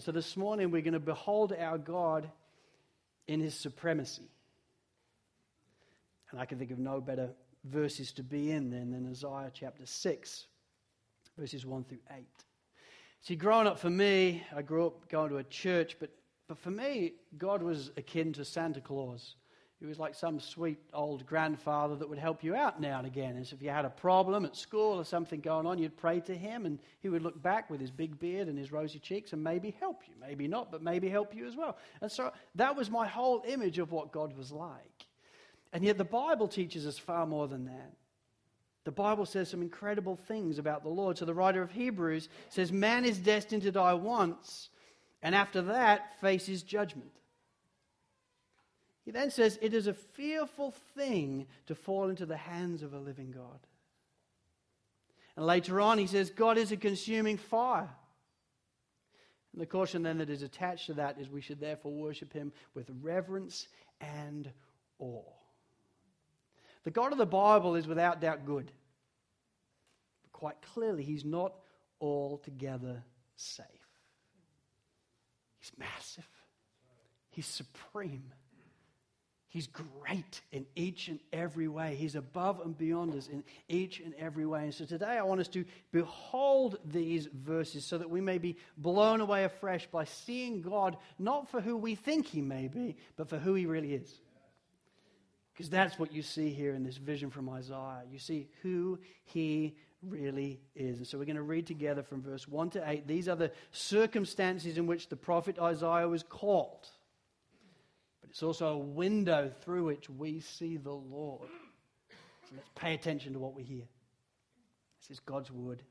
So this morning we're going to behold our God in his supremacy. And I can think of no better verses to be in then than Isaiah chapter 6, verses 1 through 8. See, growing up for me, I grew up going to a church, but, but for me, God was akin to Santa Claus. He was like some sweet old grandfather that would help you out now and again. As if you had a problem at school or something going on, you'd pray to him and he would look back with his big beard and his rosy cheeks and maybe help you. Maybe not, but maybe help you as well. And so that was my whole image of what God was like. And yet the Bible teaches us far more than that. The Bible says some incredible things about the Lord. So the writer of Hebrews says, Man is destined to die once, and after that faces judgment. He then says, It is a fearful thing to fall into the hands of a living God. And later on, he says, God is a consuming fire. And the caution then that is attached to that is we should therefore worship him with reverence and awe. The God of the Bible is without doubt good. But quite clearly, he's not altogether safe. He's massive, he's supreme. He's great in each and every way. He's above and beyond us in each and every way. And so today I want us to behold these verses so that we may be blown away afresh by seeing God not for who we think He may be, but for who He really is. Because that's what you see here in this vision from Isaiah. You see who He really is. And so we're going to read together from verse 1 to 8. These are the circumstances in which the prophet Isaiah was called. It's also a window through which we see the Lord. So let's pay attention to what we hear. This is God's word.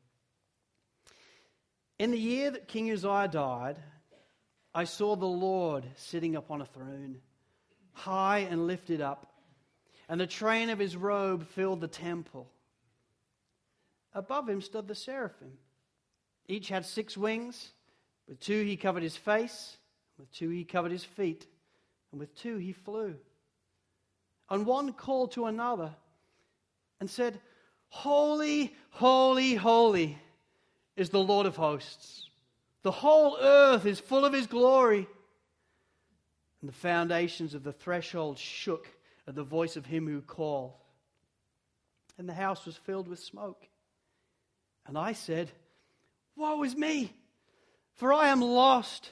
In the year that King Uzziah died, I saw the Lord sitting upon a throne, high and lifted up, and the train of his robe filled the temple. Above him stood the seraphim. Each had six wings. With two he covered his face, with two he covered his feet and with two he flew. And one called to another and said, Holy, holy, holy is the Lord of hosts. The whole earth is full of his glory. And the foundations of the threshold shook at the voice of him who called. And the house was filled with smoke. And I said, Woe is me, for I am lost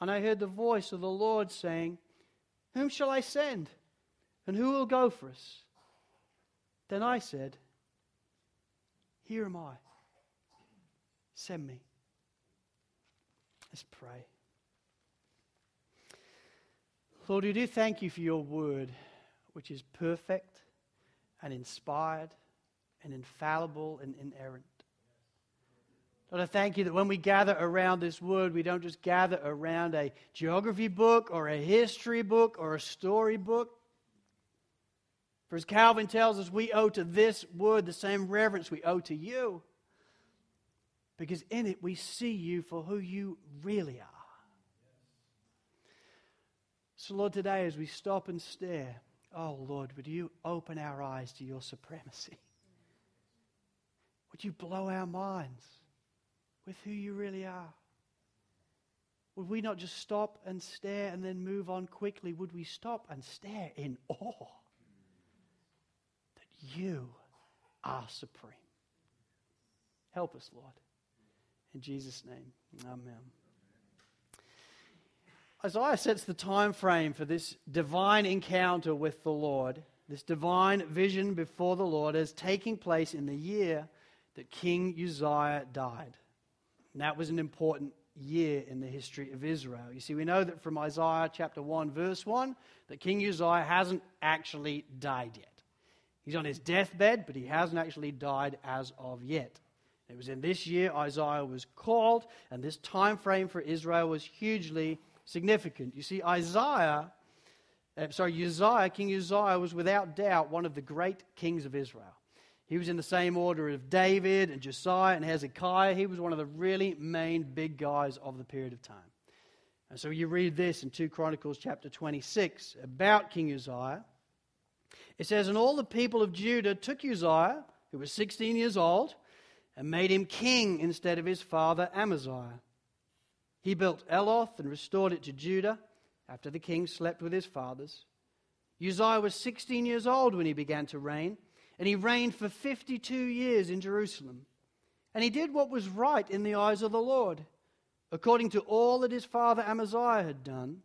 And I heard the voice of the Lord saying, Whom shall I send? And who will go for us? Then I said, Here am I. Send me. Let's pray. Lord, we do thank you for your word, which is perfect and inspired and infallible and inerrant. Lord, I thank you that when we gather around this word, we don't just gather around a geography book or a history book or a story book. For as Calvin tells us, we owe to this word the same reverence we owe to you. Because in it we see you for who you really are. So, Lord, today as we stop and stare, oh Lord, would you open our eyes to your supremacy? Would you blow our minds? With who you really are? Would we not just stop and stare and then move on quickly? Would we stop and stare in awe that you are supreme? Help us, Lord. In Jesus' name, amen. Isaiah sets the time frame for this divine encounter with the Lord, this divine vision before the Lord, as taking place in the year that King Uzziah died. And that was an important year in the history of Israel. You see, we know that from Isaiah chapter 1, verse 1, that King Uzziah hasn't actually died yet. He's on his deathbed, but he hasn't actually died as of yet. It was in this year Isaiah was called, and this time frame for Israel was hugely significant. You see, Isaiah, uh, sorry, Uzziah, King Uzziah, was without doubt one of the great kings of Israel. He was in the same order of David and Josiah and Hezekiah. He was one of the really main big guys of the period of time. And so you read this in 2 Chronicles chapter 26 about King Uzziah. It says, And all the people of Judah took Uzziah, who was 16 years old, and made him king instead of his father Amaziah. He built Eloth and restored it to Judah after the king slept with his fathers. Uzziah was 16 years old when he began to reign, and he reigned for 52 years in Jerusalem. And he did what was right in the eyes of the Lord, according to all that his father Amaziah had done.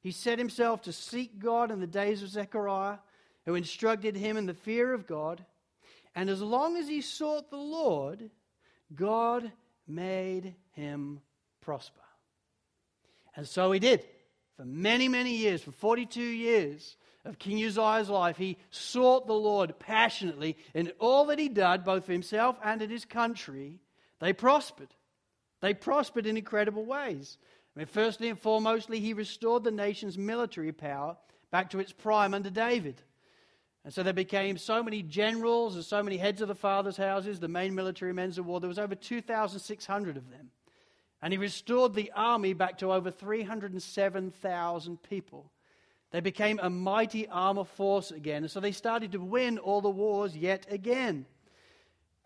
He set himself to seek God in the days of Zechariah, who instructed him in the fear of God and as long as he sought the Lord, God made him prosper. And so he did. For many, many years, for 42 years of King Uzziah's life, he sought the Lord passionately and all that he did, both for himself and in his country. They prospered. They prospered in incredible ways. I mean, firstly and foremostly, he restored the nation's military power back to its prime under David. And so there became so many generals and so many heads of the fathers' houses, the main military men of war. There was over 2,600 of them. And he restored the army back to over 307,000 people. They became a mighty armor force again. And so they started to win all the wars yet again.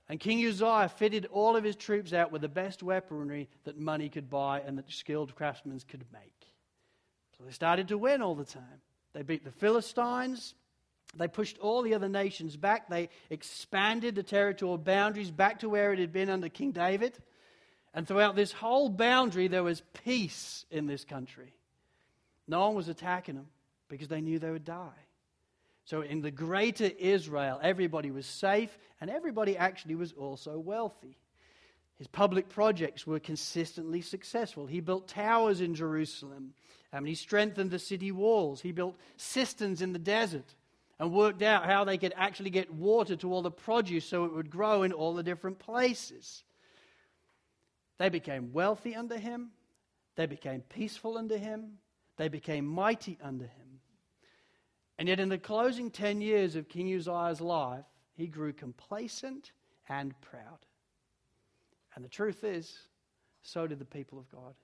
And King Uzziah fitted all of his troops out with the best weaponry that money could buy and that skilled craftsmen could make. So they started to win all the time. They beat the Philistines, they pushed all the other nations back. They expanded the territorial boundaries back to where it had been under King David. And throughout this whole boundary, there was peace in this country. No one was attacking them because they knew they would die. So, in the greater Israel, everybody was safe and everybody actually was also wealthy. His public projects were consistently successful. He built towers in Jerusalem. and he strengthened the city walls. He built cisterns in the desert and worked out how they could actually get water to all the produce so it would grow in all the different places. They became wealthy under him, they became peaceful under him, they became mighty under him. And yet, in the closing 10 years of King Uzziah's life, he grew complacent and proud. And the truth is, so did the people of God.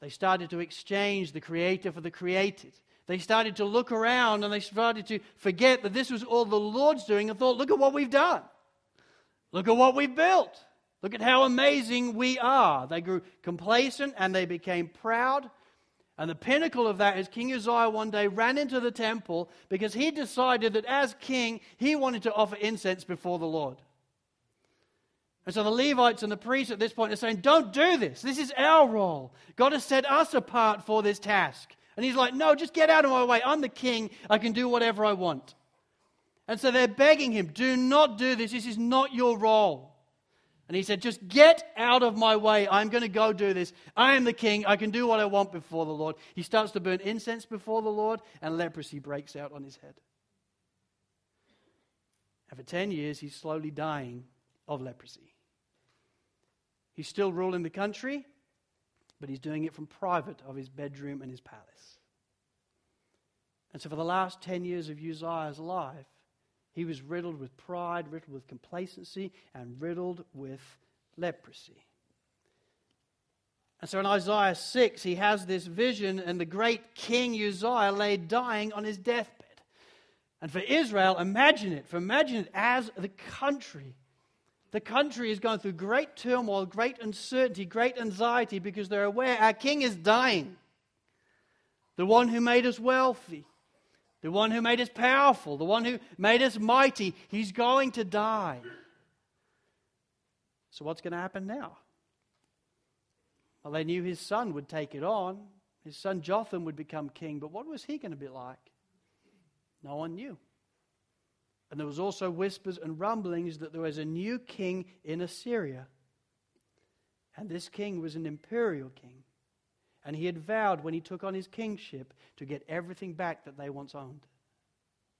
They started to exchange the creator for the created. They started to look around and they started to forget that this was all the Lord's doing and thought, look at what we've done. Look at what we've built. Look at how amazing we are. They grew complacent and they became proud. And the pinnacle of that is King Uzziah one day ran into the temple because he decided that as king, he wanted to offer incense before the Lord. And so the Levites and the priests at this point are saying, Don't do this. This is our role. God has set us apart for this task. And he's like, No, just get out of my way. I'm the king. I can do whatever I want. And so they're begging him, Do not do this. This is not your role. And he said, Just get out of my way. I'm going to go do this. I am the king. I can do what I want before the Lord. He starts to burn incense before the Lord, and leprosy breaks out on his head. And for 10 years, he's slowly dying of leprosy. He's still ruling the country, but he's doing it from private of his bedroom and his palace. And so, for the last 10 years of Uzziah's life, he was riddled with pride, riddled with complacency, and riddled with leprosy. And so in Isaiah 6, he has this vision, and the great king Uzziah lay dying on his deathbed. And for Israel, imagine it, for imagine it as the country the country is going through great turmoil, great uncertainty, great anxiety because they're aware our king is dying. The one who made us wealthy, the one who made us powerful, the one who made us mighty, he's going to die. So, what's going to happen now? Well, they knew his son would take it on. His son Jotham would become king, but what was he going to be like? No one knew. And there was also whispers and rumblings that there was a new king in Assyria. And this king was an imperial king. And he had vowed when he took on his kingship to get everything back that they once owned.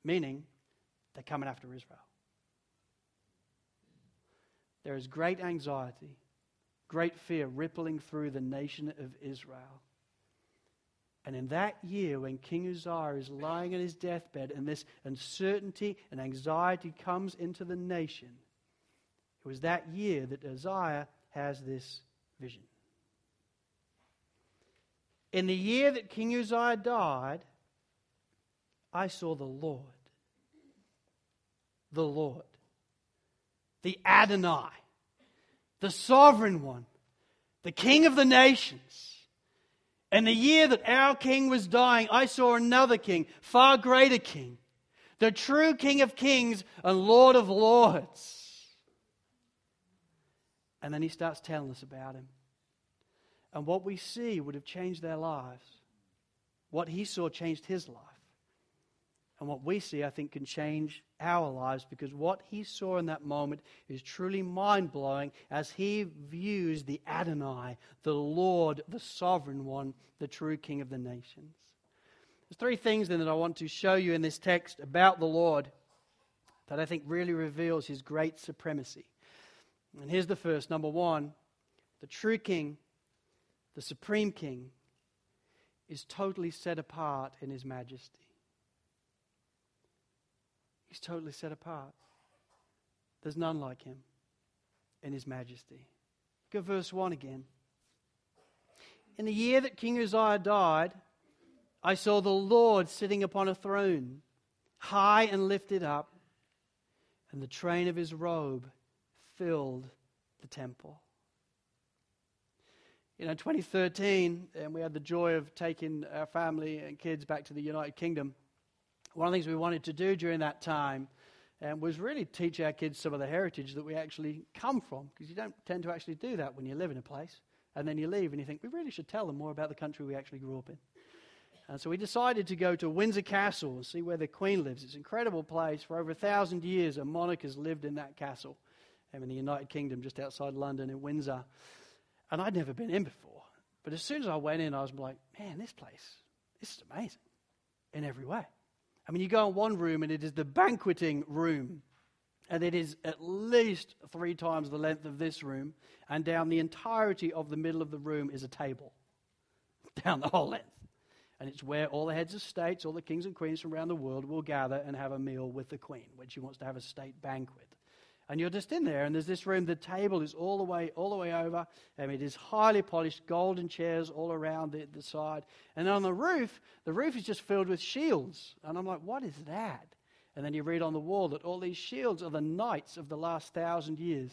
Meaning, they're coming after Israel. there is great anxiety, great fear rippling through the nation of Israel. And in that year, when King Uzziah is lying on his deathbed and this uncertainty and anxiety comes into the nation, it was that year that Uzziah has this vision. In the year that King Uzziah died, I saw the Lord. The Lord. The Adonai. The sovereign one. The King of the nations and the year that our king was dying, I saw another king, far greater king, the true King of kings and Lord of lords. And then he starts telling us about him. And what we see would have changed their lives. What he saw changed his life. And what we see, I think, can change our lives because what he saw in that moment is truly mind blowing as he views the Adonai, the Lord, the sovereign one, the true King of the nations. There's three things then that I want to show you in this text about the Lord that I think really reveals his great supremacy. And here's the first number one the true King, the supreme King, is totally set apart in his majesty. He's totally set apart. There's none like him in his majesty. Go verse 1 again. In the year that King Uzziah died, I saw the Lord sitting upon a throne, high and lifted up, and the train of his robe filled the temple. You know, 2013, and we had the joy of taking our family and kids back to the United Kingdom one of the things we wanted to do during that time um, was really teach our kids some of the heritage that we actually come from, because you don't tend to actually do that when you live in a place. And then you leave and you think, we really should tell them more about the country we actually grew up in. And so we decided to go to Windsor Castle and see where the Queen lives. It's an incredible place. For over a thousand years, a monarch has lived in that castle um, in the United Kingdom, just outside London in Windsor. And I'd never been in before. But as soon as I went in, I was like, man, this place, this is amazing in every way. I mean, you go in one room and it is the banqueting room. And it is at least three times the length of this room. And down the entirety of the middle of the room is a table. Down the whole length. And it's where all the heads of states, all the kings and queens from around the world will gather and have a meal with the queen when she wants to have a state banquet and you're just in there and there's this room the table is all the way all the way over and it is highly polished golden chairs all around the, the side. And on the roof the roof is just filled with shields. And i'm like what is that? And then you read on the wall that all these shields are the knights of the last thousand years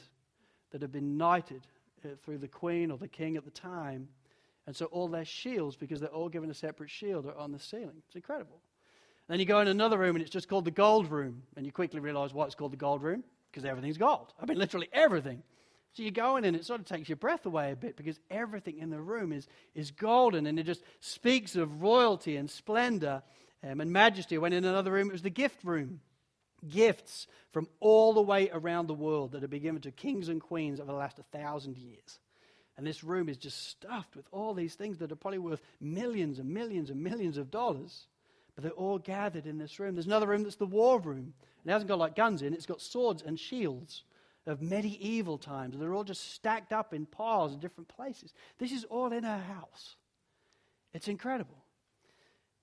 that have been knighted uh, through the queen or the king at the time. And so all their shields because they're all given a separate shield are on the ceiling. It's incredible. Then you go in another room and it's just called the gold room. And you quickly realize why it's called the gold room because everything's gold. I mean, literally everything. So you go in and it sort of takes your breath away a bit because everything in the room is, is golden and it just speaks of royalty and splendor um, and majesty. I went in another room, it was the gift room. Gifts from all the way around the world that have been given to kings and queens over the last thousand years. And this room is just stuffed with all these things that are probably worth millions and millions and millions of dollars. But they're all gathered in this room. There's another room that's the war room. It hasn't got like guns in, it's got swords and shields of medieval times. They're all just stacked up in piles in different places. This is all in her house. It's incredible.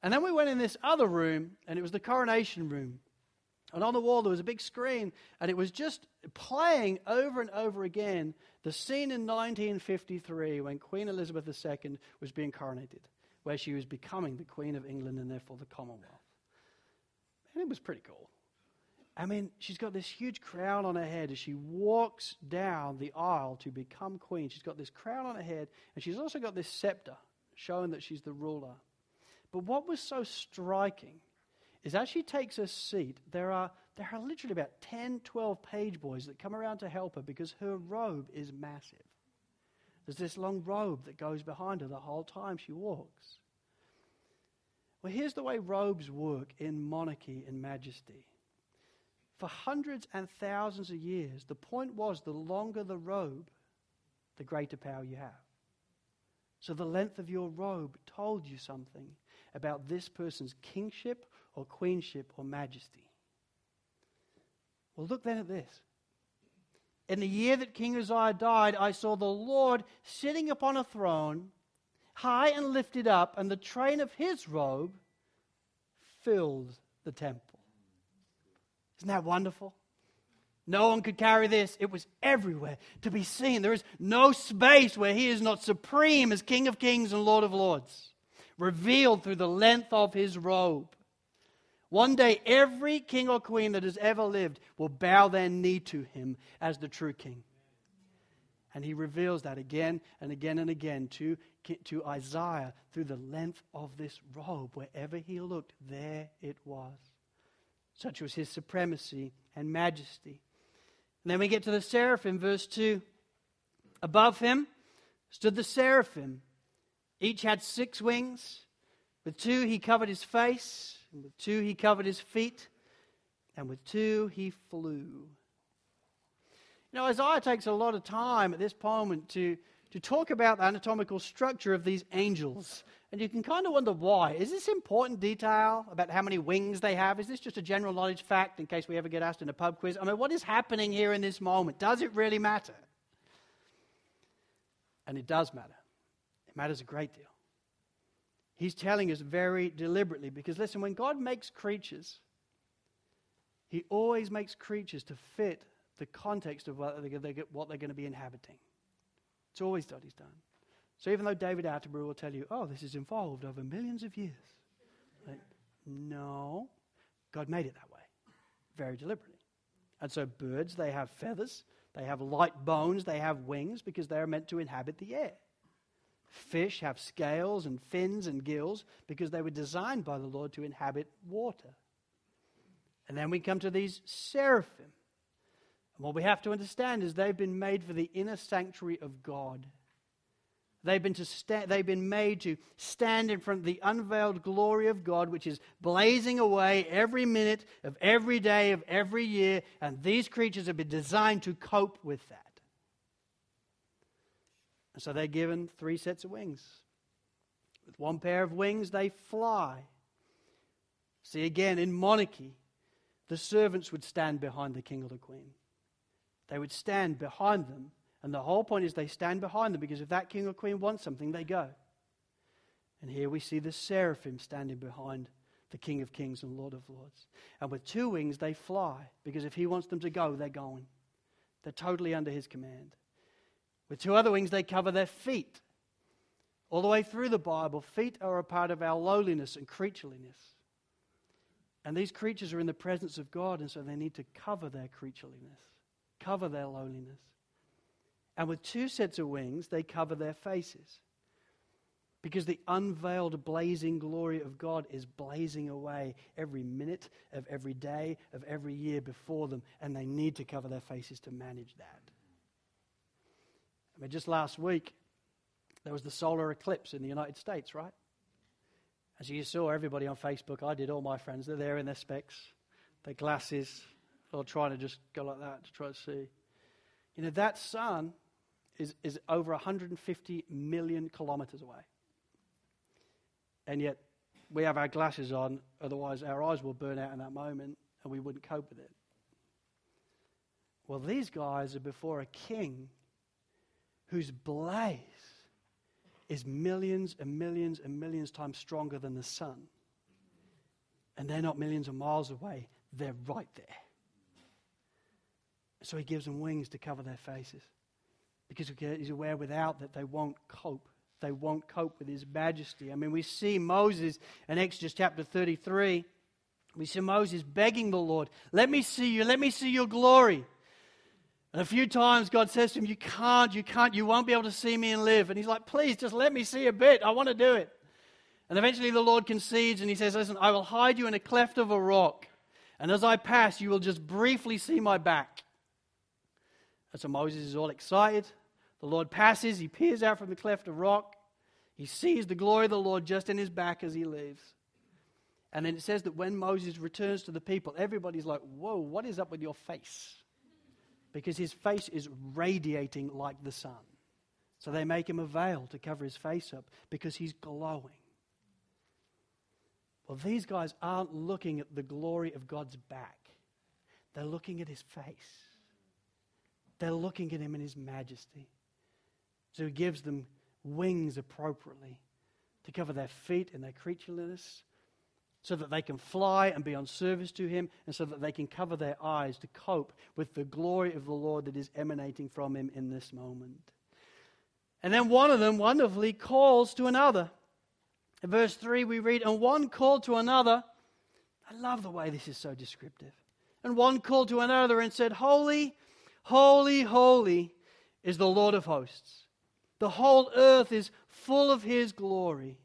And then we went in this other room, and it was the coronation room. And on the wall, there was a big screen, and it was just playing over and over again the scene in 1953 when Queen Elizabeth II was being coronated, where she was becoming the Queen of England and therefore the Commonwealth. And it was pretty cool. I mean, she's got this huge crown on her head as she walks down the aisle to become queen. She's got this crown on her head, and she's also got this scepter showing that she's the ruler. But what was so striking is as she takes her seat, there are, there are literally about 10, 12 page boys that come around to help her because her robe is massive. There's this long robe that goes behind her the whole time she walks. Well, here's the way robes work in monarchy and majesty for hundreds and thousands of years, the point was the longer the robe, the greater power you have. So the length of your robe told you something about this person's kingship or queenship or majesty. Well, look then at this. In the year that King Uzziah died, I saw the Lord sitting upon a throne, high and lifted up, and the train of his robe filled the temple. Isn't that wonderful? No one could carry this. It was everywhere to be seen. There is no space where he is not supreme as King of Kings and Lord of Lords, revealed through the length of his robe. One day, every king or queen that has ever lived will bow their knee to him as the true king. And he reveals that again and again and again to, to Isaiah through the length of this robe. Wherever he looked, there it was. Such was his supremacy and majesty. And then we get to the seraphim, verse 2. Above him stood the seraphim. Each had six wings. With two he covered his face, and with two he covered his feet, and with two he flew. You know, Isaiah takes a lot of time at this moment to, to talk about the anatomical structure of these angels. And you can kind of wonder why. Is this important detail about how many wings they have? Is this just a general knowledge fact in case we ever get asked in a pub quiz? I mean, what is happening here in this moment? Does it really matter? And it does matter. It matters a great deal. He's telling us very deliberately because, listen, when God makes creatures, He always makes creatures to fit the context of what they're, going to be inhabiting. It's always what He's done. So even though David Attenborough will tell you, oh, this is involved over millions of years, like, no, God made it that way, very deliberately. And so birds, they have feathers, they have light bones, they have wings because they are meant to inhabit the air. Fish have scales and fins and gills because they were designed by the Lord to inhabit water. And then we come to these seraphim. And what we have to understand is they've been made for the inner sanctuary of God. They've been, to sta- they've been made to stand in front of the unveiled glory of God, which is blazing away every minute of every day of every year. And these creatures have been designed to cope with that. And so they're given three sets of wings. With one pair of wings, they fly. See, again, in monarchy, the servants would stand behind the king or the queen. They would stand behind them and the whole point is they stand behind them because if that king or queen wants something, they go. And here we see the seraphim standing behind the King of Kings and Lord of Lords. And with two wings, they fly because if he wants them to go, they're going. They're totally under his command. With two other wings, they cover their feet. All the way through the Bible, feet are a part of our lowliness and creatureliness. And these creatures are in the presence of God, and so they need to cover their creatureliness, cover their loneliness. And with two sets of wings, they cover their faces. Because the unveiled, blazing glory of God is blazing away every minute of every day of every year before them, and they need to cover their faces to manage that. I mean, just last week, there was the solar eclipse in the United States, right? As you saw, everybody on Facebook, I did, all my friends, they're there in their specs, their glasses, all trying to just go like that to try to see. You know, that sun is, is over 150 million kilometers away. And yet, we have our glasses on, otherwise, our eyes will burn out in that moment and we wouldn't cope with it. Well, these guys are before a king whose blaze is millions and millions and millions times stronger than the sun. And they're not millions of miles away, they're right there. So he gives them wings to cover their faces because he's aware without that they won't cope. They won't cope with his majesty. I mean, we see Moses in Exodus chapter 33. We see Moses begging the Lord, Let me see you, let me see your glory. And a few times God says to him, You can't, you can't, you won't be able to see me and live. And he's like, Please, just let me see a bit. I want to do it. And eventually the Lord concedes and he says, Listen, I will hide you in a cleft of a rock. And as I pass, you will just briefly see my back. And so Moses is all excited. The Lord passes, he peers out from the cleft of rock. He sees the glory of the Lord just in his back as he leaves. And then it says that when Moses returns to the people, everybody's like, Whoa, what is up with your face? Because his face is radiating like the sun. So they make him a veil to cover his face up because he's glowing. Well, these guys aren't looking at the glory of God's back, they're looking at his face. They're looking at him in his majesty. So he gives them wings appropriately to cover their feet and their creatureliness, so that they can fly and be on service to him, and so that they can cover their eyes to cope with the glory of the Lord that is emanating from him in this moment. And then one of them wonderfully calls to another. In verse 3, we read, And one called to another. I love the way this is so descriptive. And one called to another and said, Holy, holy, holy is the Lord of hosts. The whole earth is full of his glory.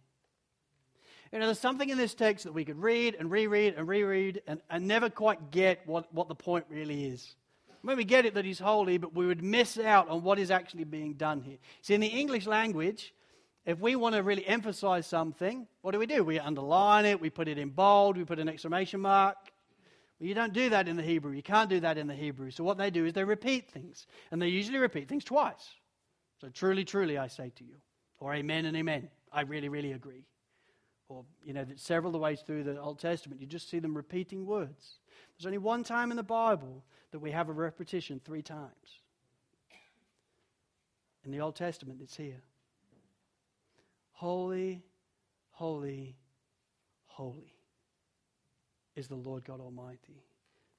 You know, there's something in this text that we could read and reread and reread and, and never quite get what, what the point really is. When we get it that he's holy, but we would miss out on what is actually being done here. See, in the English language, if we want to really emphasize something, what do we do? We underline it, we put it in bold, we put an exclamation mark. You don't do that in the Hebrew. You can't do that in the Hebrew. So what they do is they repeat things, and they usually repeat things twice. So truly, truly, I say to you, or amen and amen. I really, really agree. Or, you know, several of the ways through the Old Testament, you just see them repeating words. There's only one time in the Bible that we have a repetition three times. In the Old Testament, it's here. Holy, holy, holy is the Lord God Almighty.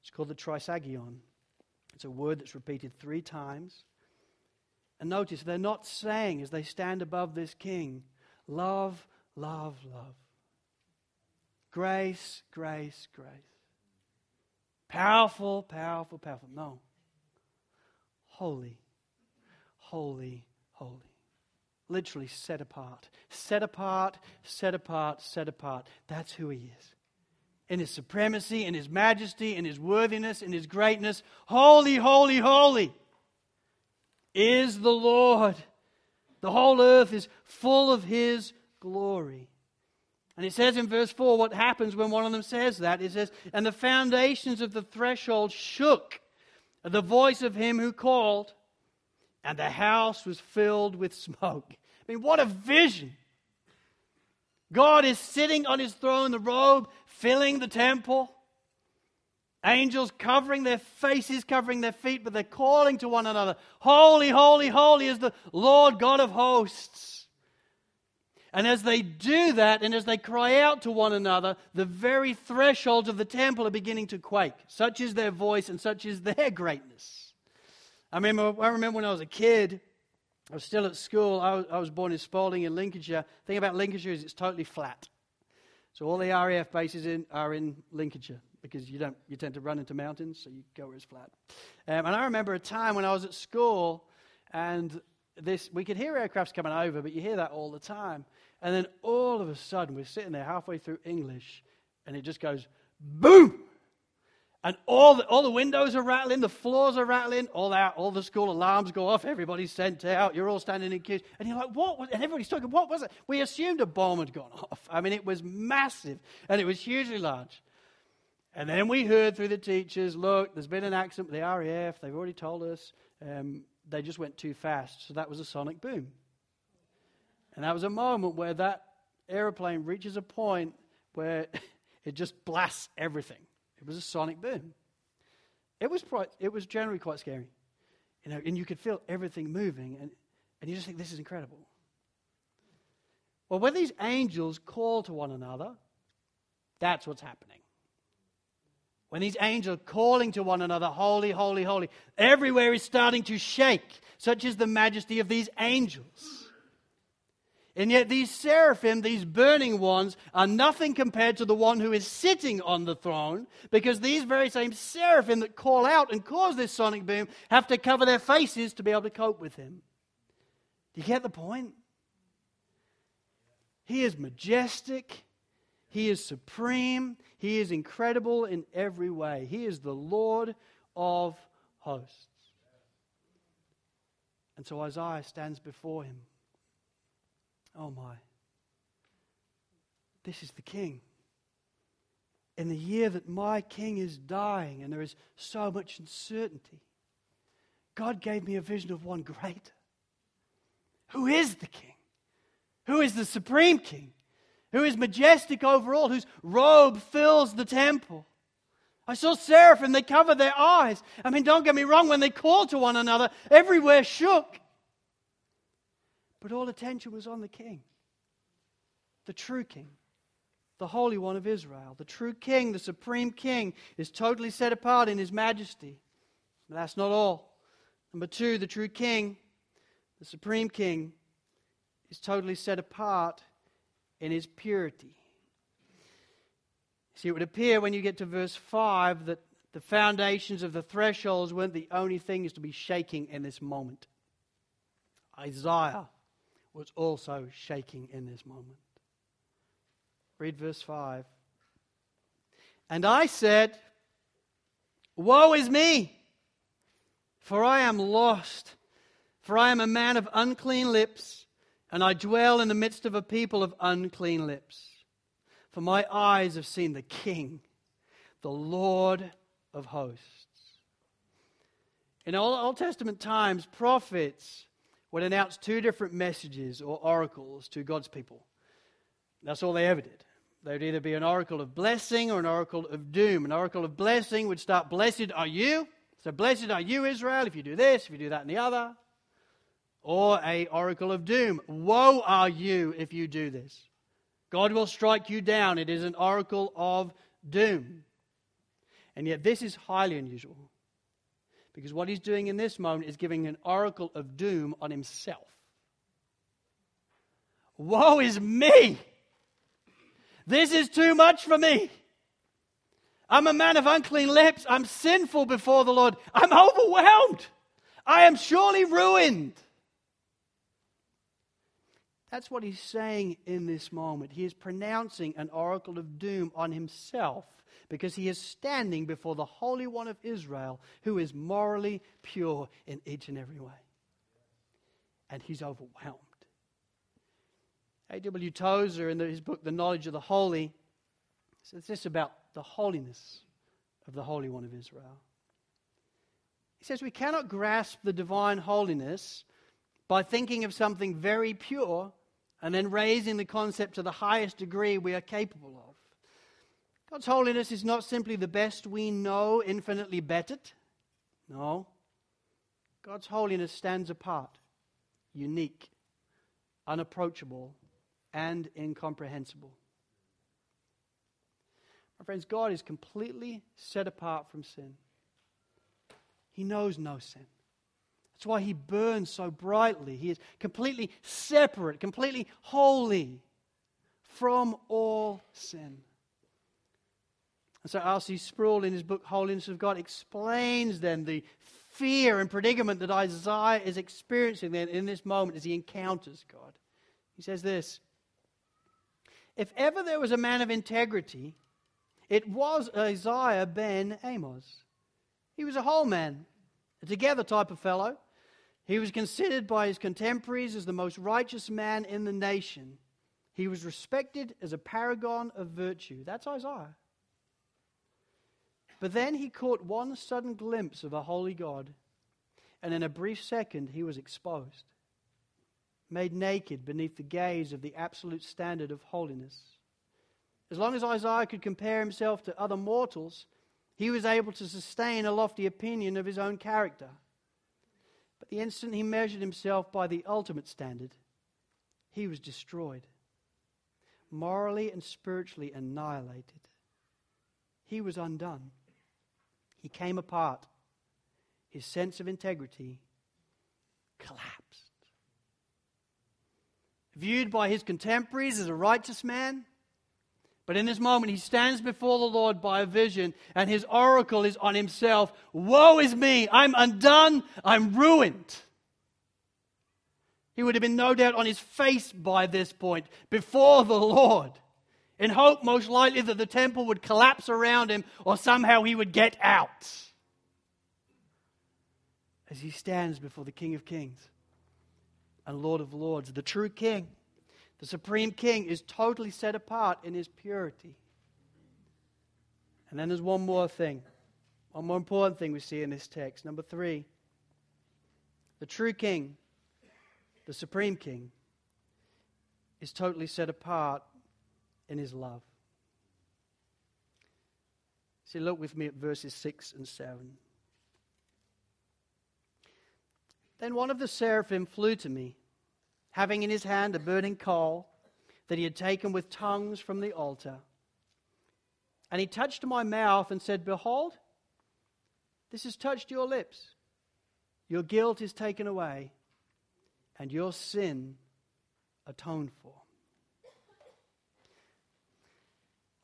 It's called the Trisagion. It's a word that's repeated three times. And notice, they're not saying as they stand above this king, love, love, love. Grace, grace, grace. Powerful, powerful, powerful. No. Holy, holy, holy. Literally set apart. Set apart, set apart, set apart. That's who he is. In his supremacy, in his majesty, in his worthiness, in his greatness. Holy, holy, holy is the Lord. The whole earth is full of his glory. And it says in verse 4 what happens when one of them says that. It says, And the foundations of the threshold shook at the voice of him who called, and the house was filled with smoke. I mean, what a vision! God is sitting on his throne, the robe filling the temple. Angels covering their faces, covering their feet, but they're calling to one another Holy, holy, holy is the Lord God of hosts. And as they do that, and as they cry out to one another, the very thresholds of the temple are beginning to quake. Such is their voice and such is their greatness. I remember, I remember when I was a kid, I was still at school. I was, I was born in Spalding in Lincolnshire. The thing about Lincolnshire is it's totally flat. So all the RAF bases in, are in Lincolnshire because you don't you tend to run into mountains, so you go where it's flat. Um, and I remember a time when I was at school, and this we could hear aircrafts coming over, but you hear that all the time. And then all of a sudden, we're sitting there halfway through English, and it just goes boom. And all the, all the windows are rattling, the floors are rattling, all that, all the school alarms go off, everybody's sent out, you're all standing in queues. And you're like, what was And everybody's talking, what was it? We assumed a bomb had gone off. I mean, it was massive, and it was hugely large. And then we heard through the teachers, look, there's been an accident with the RAF. They've already told us. Um, they just went too fast. So that was a sonic boom. And that was a moment where that aeroplane reaches a point where it just blasts everything. It was a sonic boom. It was, quite, it was generally quite scary. You know, and you could feel everything moving, and, and you just think, this is incredible. Well, when these angels call to one another, that's what's happening. When these angels calling to one another, Holy, holy, holy, everywhere is starting to shake. Such is the majesty of these angels. And yet, these seraphim, these burning ones, are nothing compared to the one who is sitting on the throne, because these very same seraphim that call out and cause this sonic boom have to cover their faces to be able to cope with him. Do you get the point? He is majestic, he is supreme. He is incredible in every way. He is the Lord of hosts. And so Isaiah stands before him. Oh my. This is the king. In the year that my king is dying and there is so much uncertainty, God gave me a vision of one greater. Who is the king? Who is the supreme king? who is majestic over all, whose robe fills the temple. I saw seraphim, they covered their eyes. I mean, don't get me wrong, when they called to one another, everywhere shook. But all attention was on the king, the true king, the Holy One of Israel. The true king, the supreme king, is totally set apart in his majesty. But that's not all. Number two, the true king, the supreme king, is totally set apart in his purity. See, it would appear when you get to verse 5 that the foundations of the thresholds weren't the only things to be shaking in this moment. Isaiah was also shaking in this moment. Read verse 5. And I said, Woe is me, for I am lost, for I am a man of unclean lips, and I dwell in the midst of a people of unclean lips. For my eyes have seen the King, the Lord of hosts. In Old Testament times, prophets would announce two different messages or oracles to God's people. That's all they ever did. They would either be an oracle of blessing or an oracle of doom. An oracle of blessing would start, Blessed are you. So, blessed are you, Israel, if you do this, if you do that and the other. Or a oracle of doom. Woe are you if you do this. God will strike you down. It is an oracle of doom. And yet, this is highly unusual. Because what he's doing in this moment is giving an oracle of doom on himself. Woe is me! This is too much for me. I'm a man of unclean lips. I'm sinful before the Lord. I'm overwhelmed. I am surely ruined. That's what he's saying in this moment. He is pronouncing an oracle of doom on himself because he is standing before the Holy One of Israel who is morally pure in each and every way. And he's overwhelmed. A.W. Tozer, in his book, The Knowledge of the Holy, says this about the holiness of the Holy One of Israel. He says, We cannot grasp the divine holiness by thinking of something very pure and then raising the concept to the highest degree we are capable of. God's holiness is not simply the best we know, infinitely bettered. No. God's holiness stands apart, unique, unapproachable, and incomprehensible. My friends, God is completely set apart from sin. He knows no sin. That's why he burns so brightly. He is completely separate, completely holy from all sin. And so R.C. Sproul, in his book Holiness of God, explains then the fear and predicament that Isaiah is experiencing then in this moment as he encounters God. He says this If ever there was a man of integrity, it was Isaiah ben Amoz. He was a whole man, a together type of fellow. He was considered by his contemporaries as the most righteous man in the nation. He was respected as a paragon of virtue. That's Isaiah. But then he caught one sudden glimpse of a holy God, and in a brief second he was exposed, made naked beneath the gaze of the absolute standard of holiness. As long as Isaiah could compare himself to other mortals, he was able to sustain a lofty opinion of his own character. But the instant he measured himself by the ultimate standard, he was destroyed, morally and spiritually annihilated. He was undone. He came apart. His sense of integrity collapsed. Viewed by his contemporaries as a righteous man, but in this moment, he stands before the Lord by a vision, and his oracle is on himself Woe is me! I'm undone! I'm ruined! He would have been no doubt on his face by this point before the Lord, in hope, most likely, that the temple would collapse around him or somehow he would get out. As he stands before the King of Kings and Lord of Lords, the true King. The supreme king is totally set apart in his purity. And then there's one more thing, one more important thing we see in this text. Number three, the true king, the supreme king, is totally set apart in his love. See, look with me at verses 6 and 7. Then one of the seraphim flew to me, having in his hand a burning coal that he had taken with tongues from the altar. And he touched my mouth and said, Behold, this has touched your lips. Your guilt is taken away, and your sin atoned for.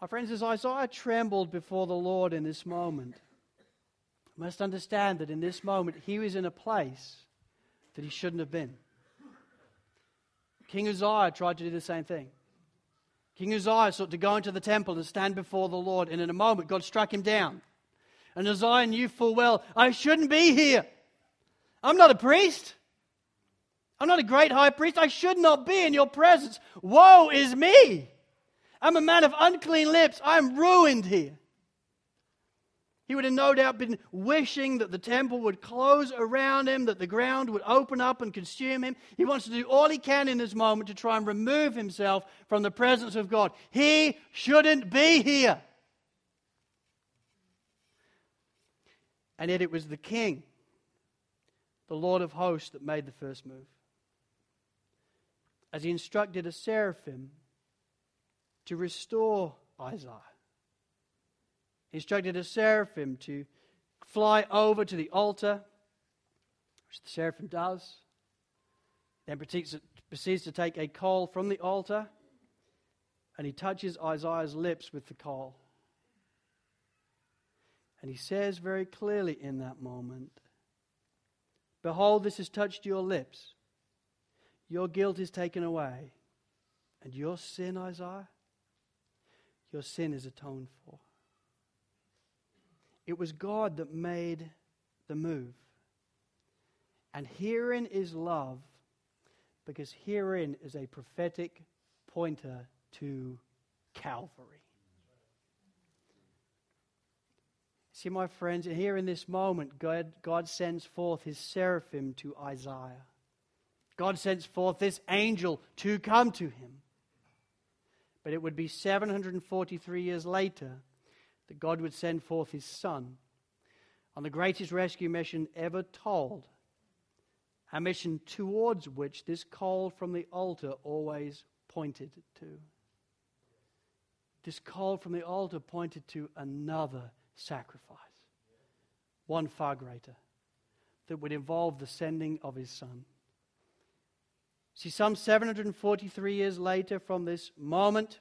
My friends, as Isaiah trembled before the Lord in this moment, must understand that in this moment he was in a place that he shouldn't have been. King Uzziah tried to do the same thing. King Uzziah sought to go into the temple and stand before the Lord, and in a moment God struck him down. And Uzziah knew full well, I shouldn't be here. I'm not a priest. I'm not a great high priest. I should not be in your presence. Woe is me. I'm a man of unclean lips. I'm ruined here. He would have no doubt been wishing that the temple would close around him, that the ground would open up and consume him. He wants to do all he can in this moment to try and remove himself from the presence of God. He shouldn't be here. And yet it was the king, the Lord of hosts, that made the first move. As he instructed a seraphim to restore Isaiah. He instructed a seraphim to fly over to the altar, which the seraphim does. Then proceeds to take a coal from the altar and he touches Isaiah's lips with the coal. And he says very clearly in that moment Behold, this has touched your lips. Your guilt is taken away. And your sin, Isaiah, your sin is atoned for. It was God that made the move. And herein is love, because herein is a prophetic pointer to Calvary. See, my friends, here in this moment, God, God sends forth his seraphim to Isaiah. God sends forth this angel to come to him. But it would be 743 years later that God would send forth his son on the greatest rescue mission ever told, a mission towards which this call from the altar always pointed to. This call from the altar pointed to another sacrifice, one far greater, that would involve the sending of his son. See, some 743 years later from this moment,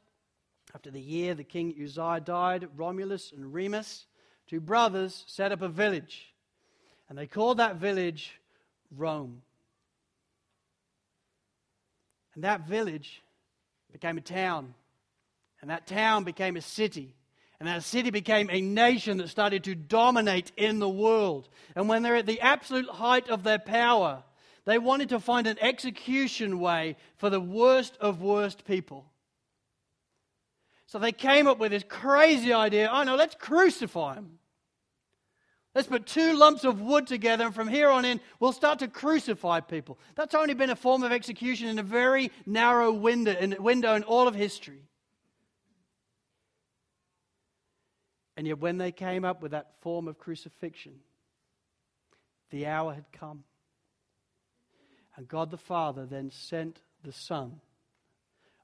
after the year the king Uzziah died, Romulus and Remus, two brothers, set up a village. And they called that village Rome. And that village became a town. And that town became a city. And that city became a nation that started to dominate in the world. And when they're at the absolute height of their power, they wanted to find an execution way for the worst of worst people. So they came up with this crazy idea oh no, let's crucify him. Let's put two lumps of wood together, and from here on in, we'll start to crucify people. That's only been a form of execution in a very narrow window in, window in all of history. And yet, when they came up with that form of crucifixion, the hour had come. And God the Father then sent the Son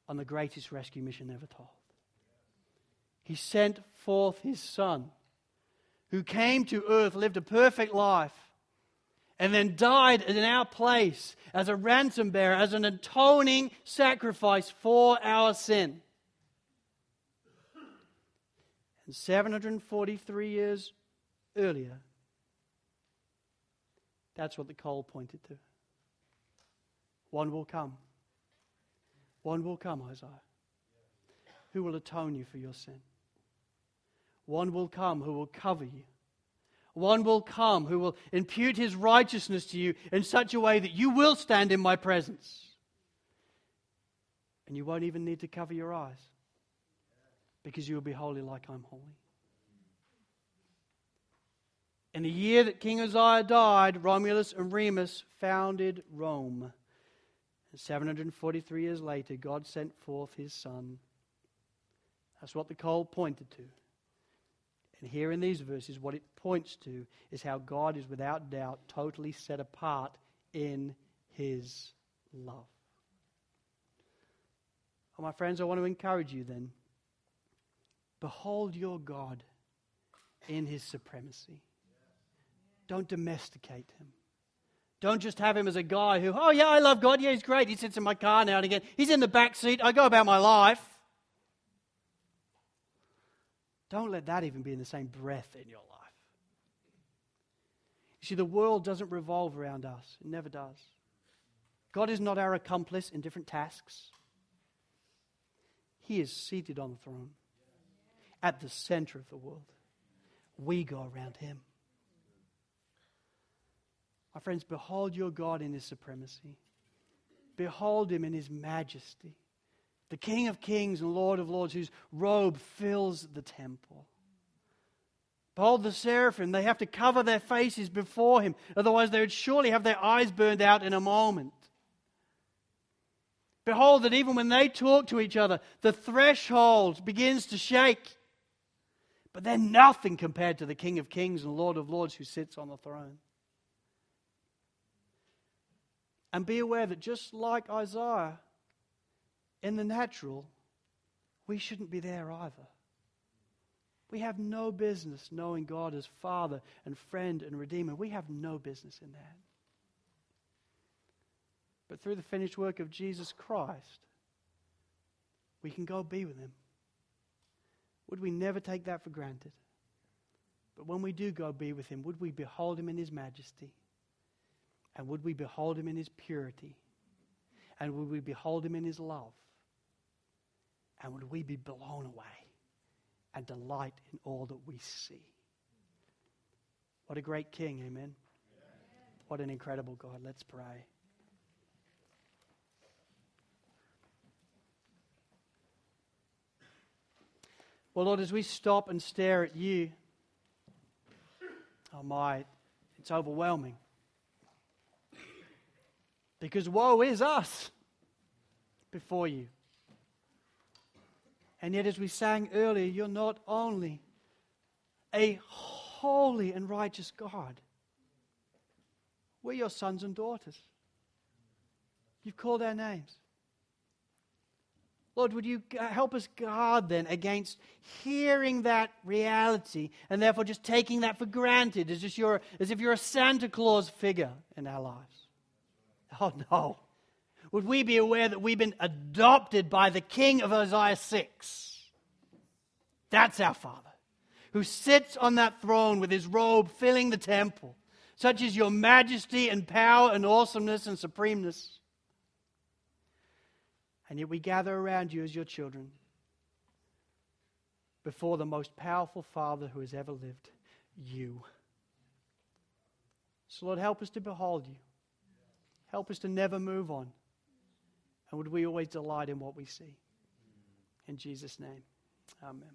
on the greatest rescue mission ever told. He sent forth his Son, who came to earth, lived a perfect life, and then died in our place as a ransom bearer, as an atoning sacrifice for our sin. And 743 years earlier, that's what the coal pointed to. One will come. One will come, Isaiah, who will atone you for your sin. One will come who will cover you. One will come who will impute his righteousness to you in such a way that you will stand in my presence. And you won't even need to cover your eyes because you will be holy like I'm holy. In the year that King Uzziah died, Romulus and Remus founded Rome. 743 years later, God sent forth his son. That's what the coal pointed to. And here in these verses, what it points to is how God is without doubt totally set apart in his love. Well, my friends, I want to encourage you then. Behold your God in his supremacy. Don't domesticate him. Don't just have him as a guy who, oh, yeah, I love God. Yeah, he's great. He sits in my car now and again. He's in the back seat. I go about my life. Don't let that even be in the same breath in your life. You see, the world doesn't revolve around us, it never does. God is not our accomplice in different tasks. He is seated on the throne at the center of the world. We go around him. My friends, behold your God in his supremacy. Behold him in his majesty. The King of kings and Lord of lords, whose robe fills the temple. Behold the seraphim, they have to cover their faces before him, otherwise, they would surely have their eyes burned out in a moment. Behold, that even when they talk to each other, the threshold begins to shake. But they're nothing compared to the King of Kings and Lord of Lords who sits on the throne. And be aware that just like Isaiah, in the natural, we shouldn't be there either. We have no business knowing God as Father and friend and Redeemer. We have no business in that. But through the finished work of Jesus Christ, we can go be with Him. Would we never take that for granted? But when we do go be with Him, would we behold Him in His majesty? And would we behold Him in His purity? And would we behold Him in His love? And would we be blown away and delight in all that we see? What a great King, amen. What an incredible God. Let's pray. Well, Lord, as we stop and stare at you, oh my, it's overwhelming. Because woe is us before you. And yet, as we sang earlier, you're not only a holy and righteous God, we're your sons and daughters. You've called our names. Lord, would you help us guard then against hearing that reality and therefore just taking that for granted as, just as if you're a Santa Claus figure in our lives? Oh, no. Would we be aware that we've been adopted by the King of Isaiah 6? That's our Father, who sits on that throne with his robe filling the temple. Such is your majesty and power and awesomeness and supremeness. And yet we gather around you as your children before the most powerful Father who has ever lived, you. So, Lord, help us to behold you. Help us to never move on. And would we always delight in what we see? In Jesus' name, amen.